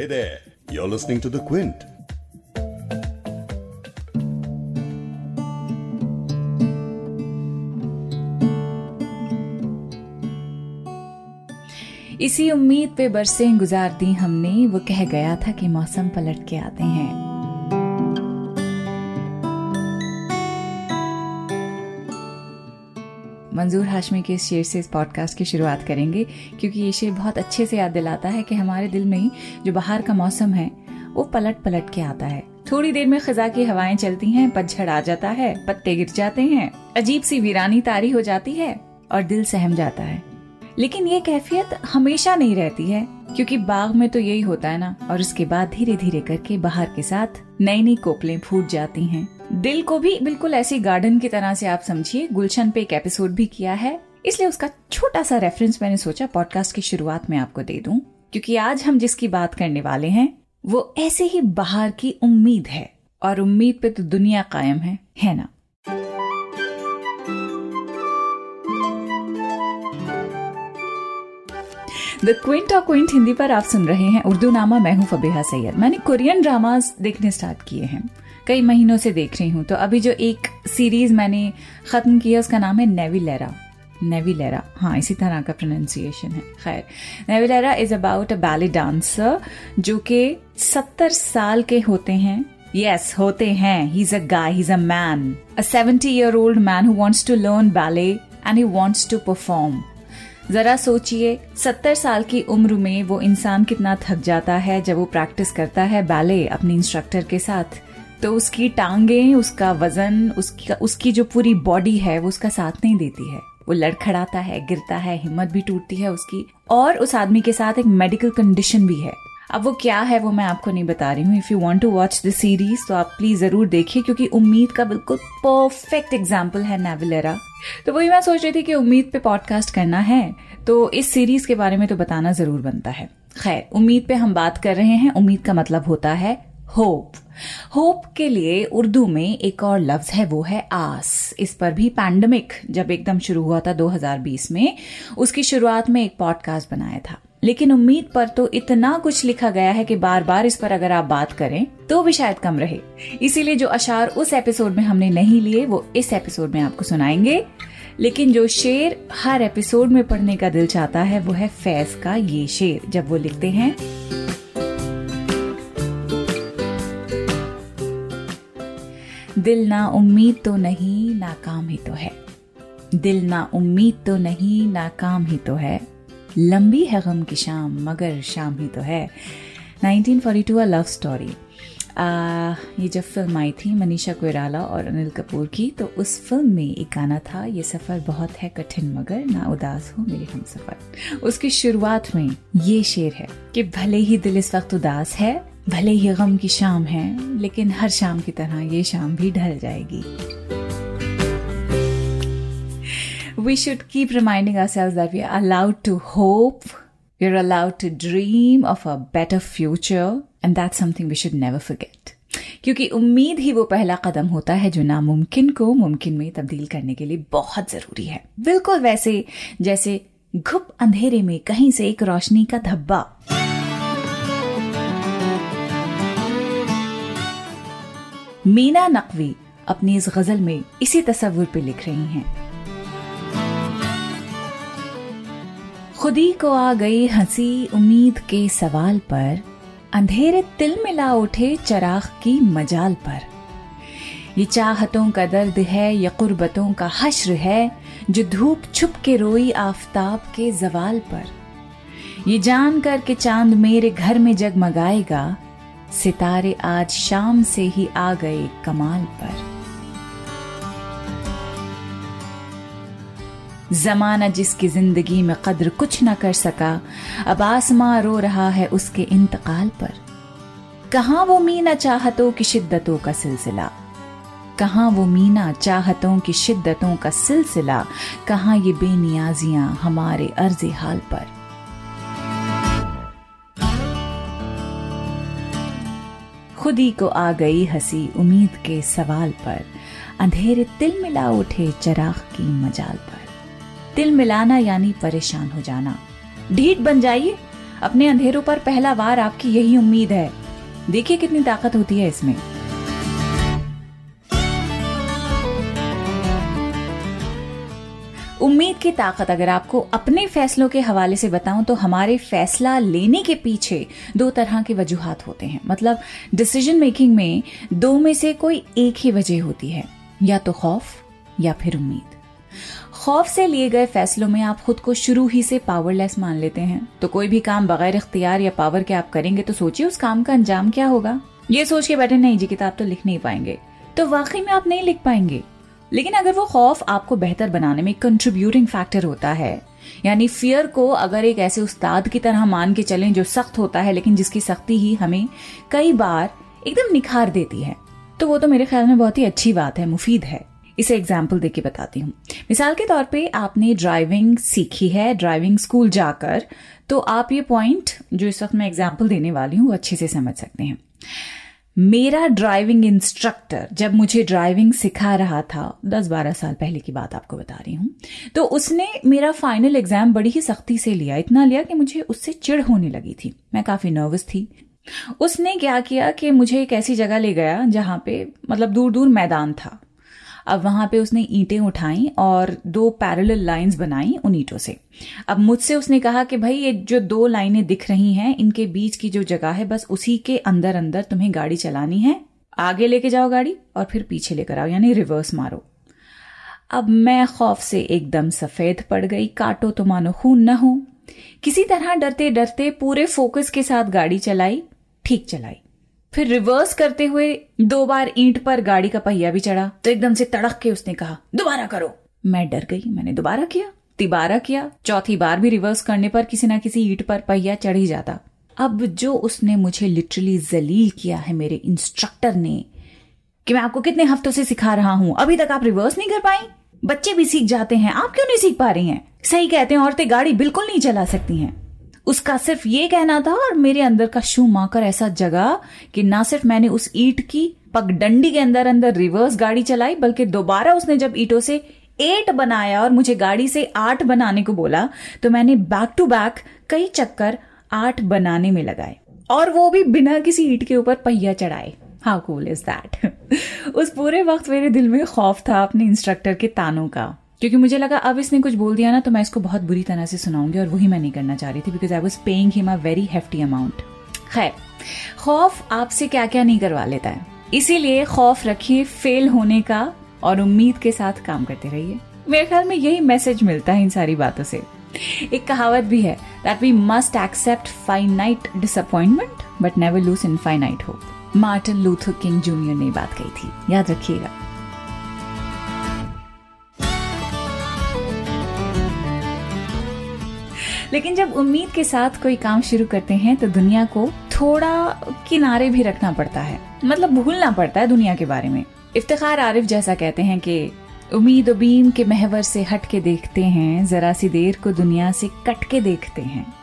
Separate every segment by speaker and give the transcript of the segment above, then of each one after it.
Speaker 1: Hey there, you're listening to The Quint.
Speaker 2: इसी उम्मीद पे बरसें गुजार दी हमने वो कह गया था कि मौसम पलट के आते हैं मंजूर हाशमी के इस शेर से इस पॉडकास्ट की शुरुआत करेंगे, क्योंकि ये शेर बहुत अच्छे से याद दिलाता है कि हमारे दिल में ही जो बाहर का मौसम है, वो पलट पलट के आता है। थोड़ी देर में खजा की हवाएँ चलती हैं, पतझड़ आ जाता है, पत्ते गिर जाते हैं, अजीब सी वीरानी तारी हो जाती है और दिल सहम जाता है। लेकिन ये कैफियत हमेशा नहीं रहती है, क्योंकि बाग में तो यही होता है ना, और उसके बाद धीरे धीरे करके बाहर के साथ नई नई कोपलें फूट जाती हैं। दिल को भी बिल्कुल ऐसी गार्डन की तरह से आप समझिए। गुलशन पे एक एपिसोड भी किया है। इसलिए उसका छोटा सा रेफरेंस मैंने सोचा पॉडकास्ट की शुरुआत में आपको दे दूँ। क्योंकि आज हम जिसकी बात करने वाले हैं, वो ऐसे ही बाहर की उम्मीद है। और उम्मीद पे तो दुनिया कायम है है ना? द क्विंट और क्विंट हिंदी पर आप सुन रहे हैं उर्दू नामा मैं हूँ फबीहा सैयद। मैंने कोरियन ड्रामास देखने स्टार्ट किए हैं। कई महीनों से देख रही हूँ तो अभी जो एक सीरीज़ मैंने खत्म किया उसका नाम है नेविलेरा नेविलेरा हाँ इसी तरह का प्रोनाउंसिएशन है खैर Navillera is about a ballet dancer जो कि सत्तर साल के होते हैं Yes, होते हैं. He's a guy, he's a man. A 70 year old man who wants to learn ballet and he wants to perform. जरा सोचिए सत्तर साल की उम्र में वो इंसान कितना थक जाता है जब वो प्रैक्टिस करता है बैले अपने इंस्ट्रक्टर के साथ तो उसकी टांगे, उसका वज़न, उसकी उसकी जो पूरी बॉडी है, वो उसका साथ नहीं देती है। वो लड़खड़ाता है, गिरता है, हिम्मत भी टूटती है उसकी। और उस आदमी के साथ एक मेडिकल कंडीशन भी है। अब वो क्या है, वो मैं आपको नहीं बता रही हूँ। If you want to watch the series तो आप प्लीज़ ज़रूर देखिए, क्योंकि उम्मीद का बिल्कुल परफेक्ट एग्ज़ाम्पल है नेविलेरा तो वही मैं सोच रही थी कि उम्मीद पे पॉडकास्ट करना है तो इस सीरीज़ के बारे में तो बताना ज़रूर बनता है। खैर, उम्मीद पे हम बात कर रहे हैं, उम्मीद का मतलब होता है होप। होप के लिए उर्दू में एक और लफ्ज है, वो है आस। इस पर भी पैंडमिक जब एकदम शुरू हुआ था 2020 में, उसकी शुरुआत में एक पॉडकास्ट बनाया था। लेकिन उम्मीद पर तो इतना कुछ लिखा गया है कि बार बार इस पर अगर आप बात करें तो भी शायद कम रहे। इसीलिए जो अशार उस एपिसोड में हमने नहीं लिए, वो इस एपिसोड में आपको सुनाएँगे। लेकिन जो शेर हर एपिसोड में पढ़ने का दिल चाहता है, वो है फैज का ये शेर, जब वो लिखते हैं दिल ना उम्मीद तो नहीं, नाकाम ही तो है। दिल ना उम्मीद तो नहीं, नाकाम ही तो है। लंबी है गम की शाम, मगर शाम ही तो है। 1942 अ लव स्टोरी। ये जब फ़िल्म आई थी मनीषा कोयराला और अनिल कपूर की तो उस फ़िल्म में एक गाना था, ये सफ़र बहुत है कठिन, मगर ना उदास हो मेरे हम सफ़र। उसकी शुरुआत में ये शेर है कि भले ही दिल इस वक्त उदास है भले ही गम की शाम है, लेकिन हर शाम की तरह ये शाम भी ढल जाएगी। We should keep reminding ourselves that we are allowed to hope we are allowed to dream of a better future and that something we should never forget क्योंकि उम्मीद ही वो पहला कदम होता है जो नामुमकिन को मुमकिन में तब्दील करने के लिए बहुत ज़रूरी है। बिल्कुल वैसे, जैसे घुप अंधेरे में कहीं से एक रोशनी का धब्बा। मीना नकवी अपनी इस गज़ल में इसी तस्वुर पे लिख रही हैं। खुदी को आ गई हँसी उम्मीद के सवाल पर, अंधेरे तिल मिला उठे चराग की मजाल पर। ये चाहतों का दर्द है, या कुर्बतों का हश्र है, जो धूप छुप के रोई आफताब के जवाल पर। ये जान कर के चाँद मेरे घर में जगमगाएगा सितारे आज शाम से ही आ गए कमाल पर। जमाना जिसकी ज़िंदगी में कद्र कुछ न कर सका, अब आसमां रो रहा है उसके इंतकाल पर। कहा वो मीना चाहतों की शिद्दतों का सिलसिला? कहा वो मीना चाहतों की शिद्दतों का सिलसिला? कहा ये बेनियाजियाँ हमारे अर्ज़ हाल पर? खुदी को आ गई हँसी उम्मीद के सवाल पर। अंधेरे तिल मिला उठे चराग की मजाल पर। तिल मिलाना यानी परेशान हो जाना। ढीठ बन जाइए। अपने अंधेरों पर पहला बार आपकी यही उम्मीद है। देखिए कितनी ताकत होती है इसमें। उम्मीद की ताकत अगर आपको अपने फैसलों के हवाले से बताऊँ तो हमारे फैसला लेने के पीछे दो तरह के वजूहत होते हैं। मतलब डिसीज़न मेकिंग में दो में से कोई एक ही वजह होती है। या तो खौफ, या फिर उम्मीद। खौफ से लिए गए फैसलों में आप खुद को शुरू ही से पावरलेस मान लेते हैं। तो कोई भी काम बगैर इख्तियार या पावर के आप करेंगे तो सोचिए उस काम का अंजाम क्या होगा। ये सोच के बैठे, नहीं जी, किताब तो लिख नहीं पाएँगे। तो वाकई में आप नहीं लिख पाएँगे। लेकिन अगर वो खौफ आपको बेहतर बनाने में कंट्रीब्यूटिंग फैक्टर होता है, यानी फियर को अगर एक ऐसे उस्ताद की तरह मान के चलें जो सख्त होता है, लेकिन जिसकी सख्ती ही हमें कई बार एकदम निखार देती है तो वो तो मेरे ख्याल में बहुत ही अच्छी बात है, मुफीद है। इसे एग्ज़ाम्पल देके बताती हूँ। मिसाल के तौर पे आपने ड्राइविंग सीखी है ड्राइविंग स्कूल जाकर तो आप ये पॉइंट जो इस वक्त मैं एग्ज़ाम्पल देने वाली हूँ, वो अच्छे से समझ सकते हैं। मेरा ड्राइविंग इंस्ट्रक्टर जब मुझे ड्राइविंग सिखा रहा था, दस बारह साल पहले की बात आपको बता रही हूँ तो उसने मेरा फाइनल एग्ज़ाम बड़ी ही सख्ती से लिया, इतना लिया कि मुझे उससे चिड़ होने लगी थी। मैं काफ़ी नर्वस थी। उसने क्या किया कि मुझे एक ऐसी जगह ले गया जहाँ पे मतलब दूर दूर मैदान था। अब वहाँ पे उसने ईंटें उठाई और दो पैरेलल लाइंस बनाई उन ईंटों से। अब मुझसे उसने कहा कि भाई, ये जो दो लाइनें दिख रही हैं, इनके बीच की जो जगह है, बस उसी के अंदर अंदर तुम्हें गाड़ी चलानी है। आगे लेके जाओ गाड़ी और फिर पीछे लेकर आओ, यानी रिवर्स मारो। अब मैं खौफ से एकदम सफ़ेद पड़ गई, काटो तो मानो खून न हो। किसी तरह डरते डरते पूरे फोकस के साथ गाड़ी चलाई, ठीक चलाई। फिर रिवर्स करते हुए दो बार ईंट पर गाड़ी का पहिया भी चढ़ा। तो एकदम से तड़क के उसने कहा, दोबारा करो। मैं डर गई। मैंने दोबारा किया, तिबारा किया। चौथी बार भी रिवर्स करने पर किसी ना किसी ईंट पर पहिया चढ़ ही जाता। अब जो उसने मुझे लिटरली जलील किया है मेरे इंस्ट्रक्टर ने, कि मैं आपको कितने हफ्तों से सिखा रहा हूँ, अभी तक आप रिवर्स नहीं कर पाई? बच्चे भी सीख जाते हैं, आप क्यों नहीं सीख पा रही हैं? सही कहते हैं, औरतें गाड़ी बिल्कुल नहीं चला सकती हैं। उसका सिर्फ़ ये कहना था और मेरे अंदर का शू माकर ऐसा जगा कि ना सिर्फ़ मैंने उस ईट की पगडंडी के अंदर अंदर रिवर्स गाड़ी चलाई, बल्कि दोबारा उसने जब ईटों से एट बनाया और मुझे गाड़ी से आठ बनाने को बोला तो मैंने बैक टू बैक कई चक्कर आठ बनाने में लगाए और वो भी बिना किसी ईट के ऊपर पहिया चढ़ाए। हाउ कूल इज़ दैट उस पूरे वक्त मेरे दिल में खौफ था अपने इंस्ट्रक्टर के तानों का। क्योंकि मुझे लगा, अब इसने कुछ बोल दिया ना तो मैं इसको बहुत बुरी तरह से सुनाऊँगी और वही मैं नहीं करना चाह रही थी because I was paying him a very hefty amount खैर, खौफ आपसे क्या क्या नहीं करवा लेता है। इसीलिए खौफ रखिए फेल होने का और उम्मीद के साथ काम करते रहिए। मेरे ख्याल में यही मैसेज मिलता है इन सारी बातों से। एक कहावत भी है that we must accept finite disappointment but never lose infinite hope Martin Luther King junior ने बात कही थी। याद रखिएगा। लेकिन जब उम्मीद के साथ कोई काम शुरू करते हैं तो दुनिया को थोड़ा किनारे भी रखना पड़ता है। मतलब भूलना पड़ता है दुनिया के बारे में। इफ्तार आरिफ जैसा कहते हैं कि, उम्मीद बीम के महवर से हट के देखते हैं, जरा सी देर को दुनिया से कट के देखते हैं।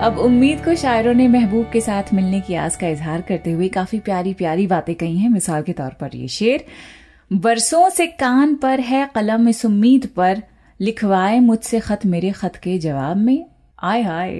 Speaker 2: अब उम्मीद को शायरों ने महबूब के साथ मिलने की आस का इजहार करते हुए काफ़ी प्यारी प्यारी बातें कही हैं। मिसाल के तौर पर ये शेर, बरसों से कान पर है, कलम इस उम्मीद पर लिखवाए मुझसे खत मेरे खत के जवाब में? आय हाय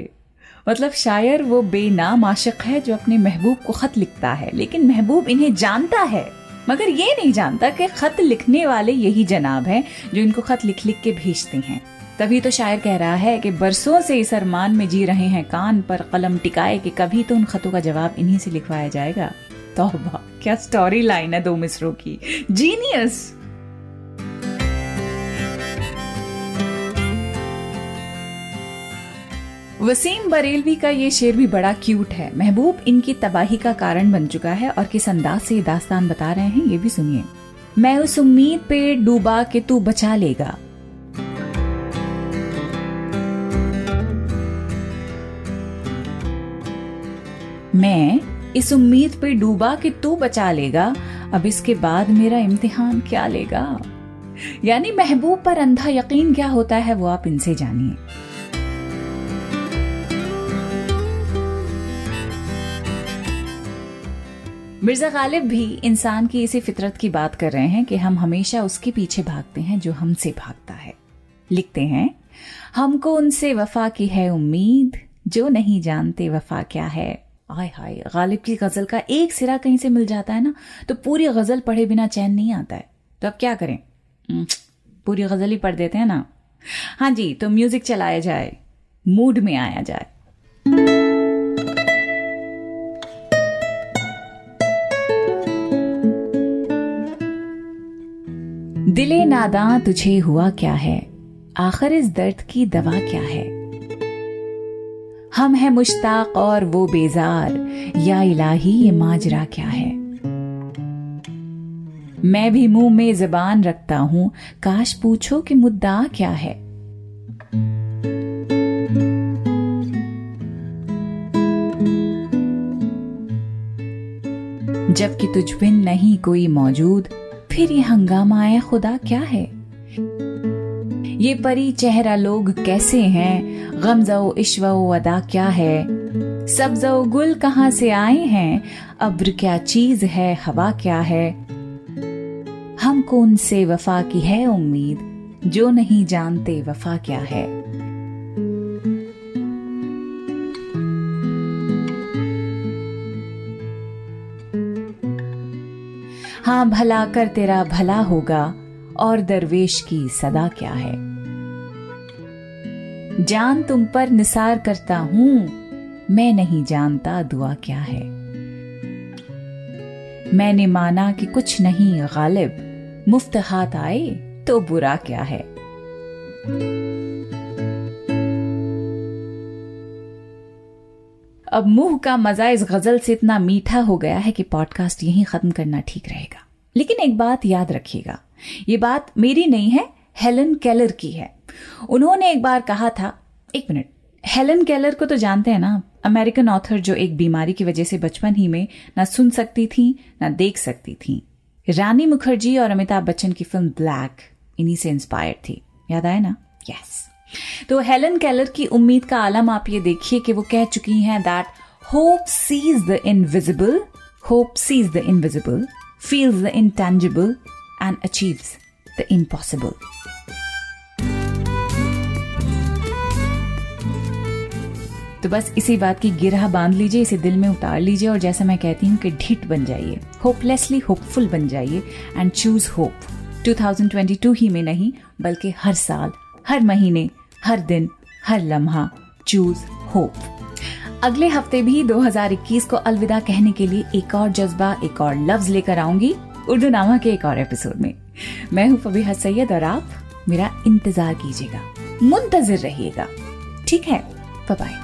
Speaker 2: मतलब शायर वो बेनाम आशिक है जो अपने महबूब को खत लिखता है, लेकिन महबूब इन्हें जानता है। मगर ये नहीं जानता कि खत लिखने वाले यही जनाब हैं जो इनको खत लिख लिख के भेजते हैं। तभी तो शायर कह रहा है कि बरसों से इस अरमान में जी रहे हैं, कान पर कलम टिकाए कि कभी तो उन खतों का जवाब इन्हीं से लिखवाया जाएगा। तो क्या स्टोरी लाइन है दो मिसरों की। जीनियस वसीम बरेलवी का ये शेर भी बड़ा क्यूट है। महबूब इनकी तबाही का कारण बन चुका है और किस अंदाज से ये दास्तान बता रहे हैं, ये भी सुनिए। मैं उस उम्मीद पे डूबा कि तू बचा लेगा। मैं इस उम्मीद पे डूबा कि तू बचा लेगा, अब इसके बाद मेरा इम्तिहान क्या लेगा? यानी महबूब पर अंधा यकीन क्या होता है वो आप इनसे जानिए। मिर्ज़ा गालिब भी इंसान की इसी फितरत की बात कर रहे हैं कि हम हमेशा उसके पीछे भागते हैं जो हमसे भागता है। लिखते हैं, हमको उनसे वफा की है उम्मीद, जो नहीं जानते वफा क्या है। आय हाय, गालिब की गज़ल का एक सिरा कहीं से मिल जाता है ना तो पूरी गज़ल पढ़े बिना चैन नहीं आता है। तो अब क्या करें? पूरी गज़ल ही पढ़ देते हैं ना। हाँ जी तो म्यूज़िक चलाया जाए, मूड में आया जाए। दिले नादा तुझे हुआ क्या है? आखिर इस दर्द की दवा क्या है? हम हैं मुश्ताक और वो बेजार, या इलाही ये माजरा क्या है? मैं भी मुँह में जबान रखता हूँ, काश पूछो कि मुद्दा क्या है? जबकि तुझ बिन नहीं कोई मौजूद फिर ये हंगामा है खुदा क्या है? ये परी चेहरा लोग कैसे हैं? गमजो इश्व अदा क्या है? सब्जो गुल कहाँ से आए हैं? अब्र क्या चीज़ है? हवा क्या है? हमको उनसे वफा की है उम्मीद? जो नहीं जानते वफा क्या है? हाँ भला कर तेरा भला होगा और दरवेश की सदा क्या है। जान तुम पर निसार करता हूँ, मैं नहीं जानता दुआ क्या है। मैंने माना कि कुछ नहीं गालिब, मुफ़्त हाथ आए तो बुरा क्या है। अब मुँह का मज़ा इस गज़ल से इतना मीठा हो गया है कि पॉडकास्ट यहीं खत्म करना ठीक रहेगा। लेकिन एक बात याद रखिएगा, ये बात मेरी नहीं है, हेलन केलर की है। उन्होंने एक बार कहा था, एक मिनट, हेलन केलर को तो जानते हैं ना, अमेरिकन ऑथर जो एक बीमारी की वजह से बचपन ही में ना सुन सकती थी, ना देख सकती थी। रानी मुखर्जी और अमिताभ बच्चन की फ़िल्म ब्लैक इन्हीं से इंस्पायर थी। याद आए ना? Yes yes. तो हेलन केलर की उम्मीद का आलम आप ये देखिए कि वो कह चुकी हैं that hope sees the invisible hope sees the invisible feels the intangible and achieves the impossible तो बस इसी बात की गिरह बाँध लीजिए, इसे दिल में उतार लीजिए और जैसा मैं कहती हूँ कि ढिट बन जाइए होपलेसली होपफुल बन जाइए एंड चूज़ होप 2022 ही में नहीं, बल्कि हर साल, हर महीने, हर दिन, हर लम्हा चूज़ होप अगले हफ़्ते भी 2021 को अलविदा कहने के लिए एक और जज्बा, एक और लफ्ज लेकर आऊँगी उर्दू नामा के एक और एपिसोड में। मैं हूँ फबीहा सैयद और आप मेरा इंतज़ार कीजिएगा, मुंतजर रहिएगा। ठीक है बाय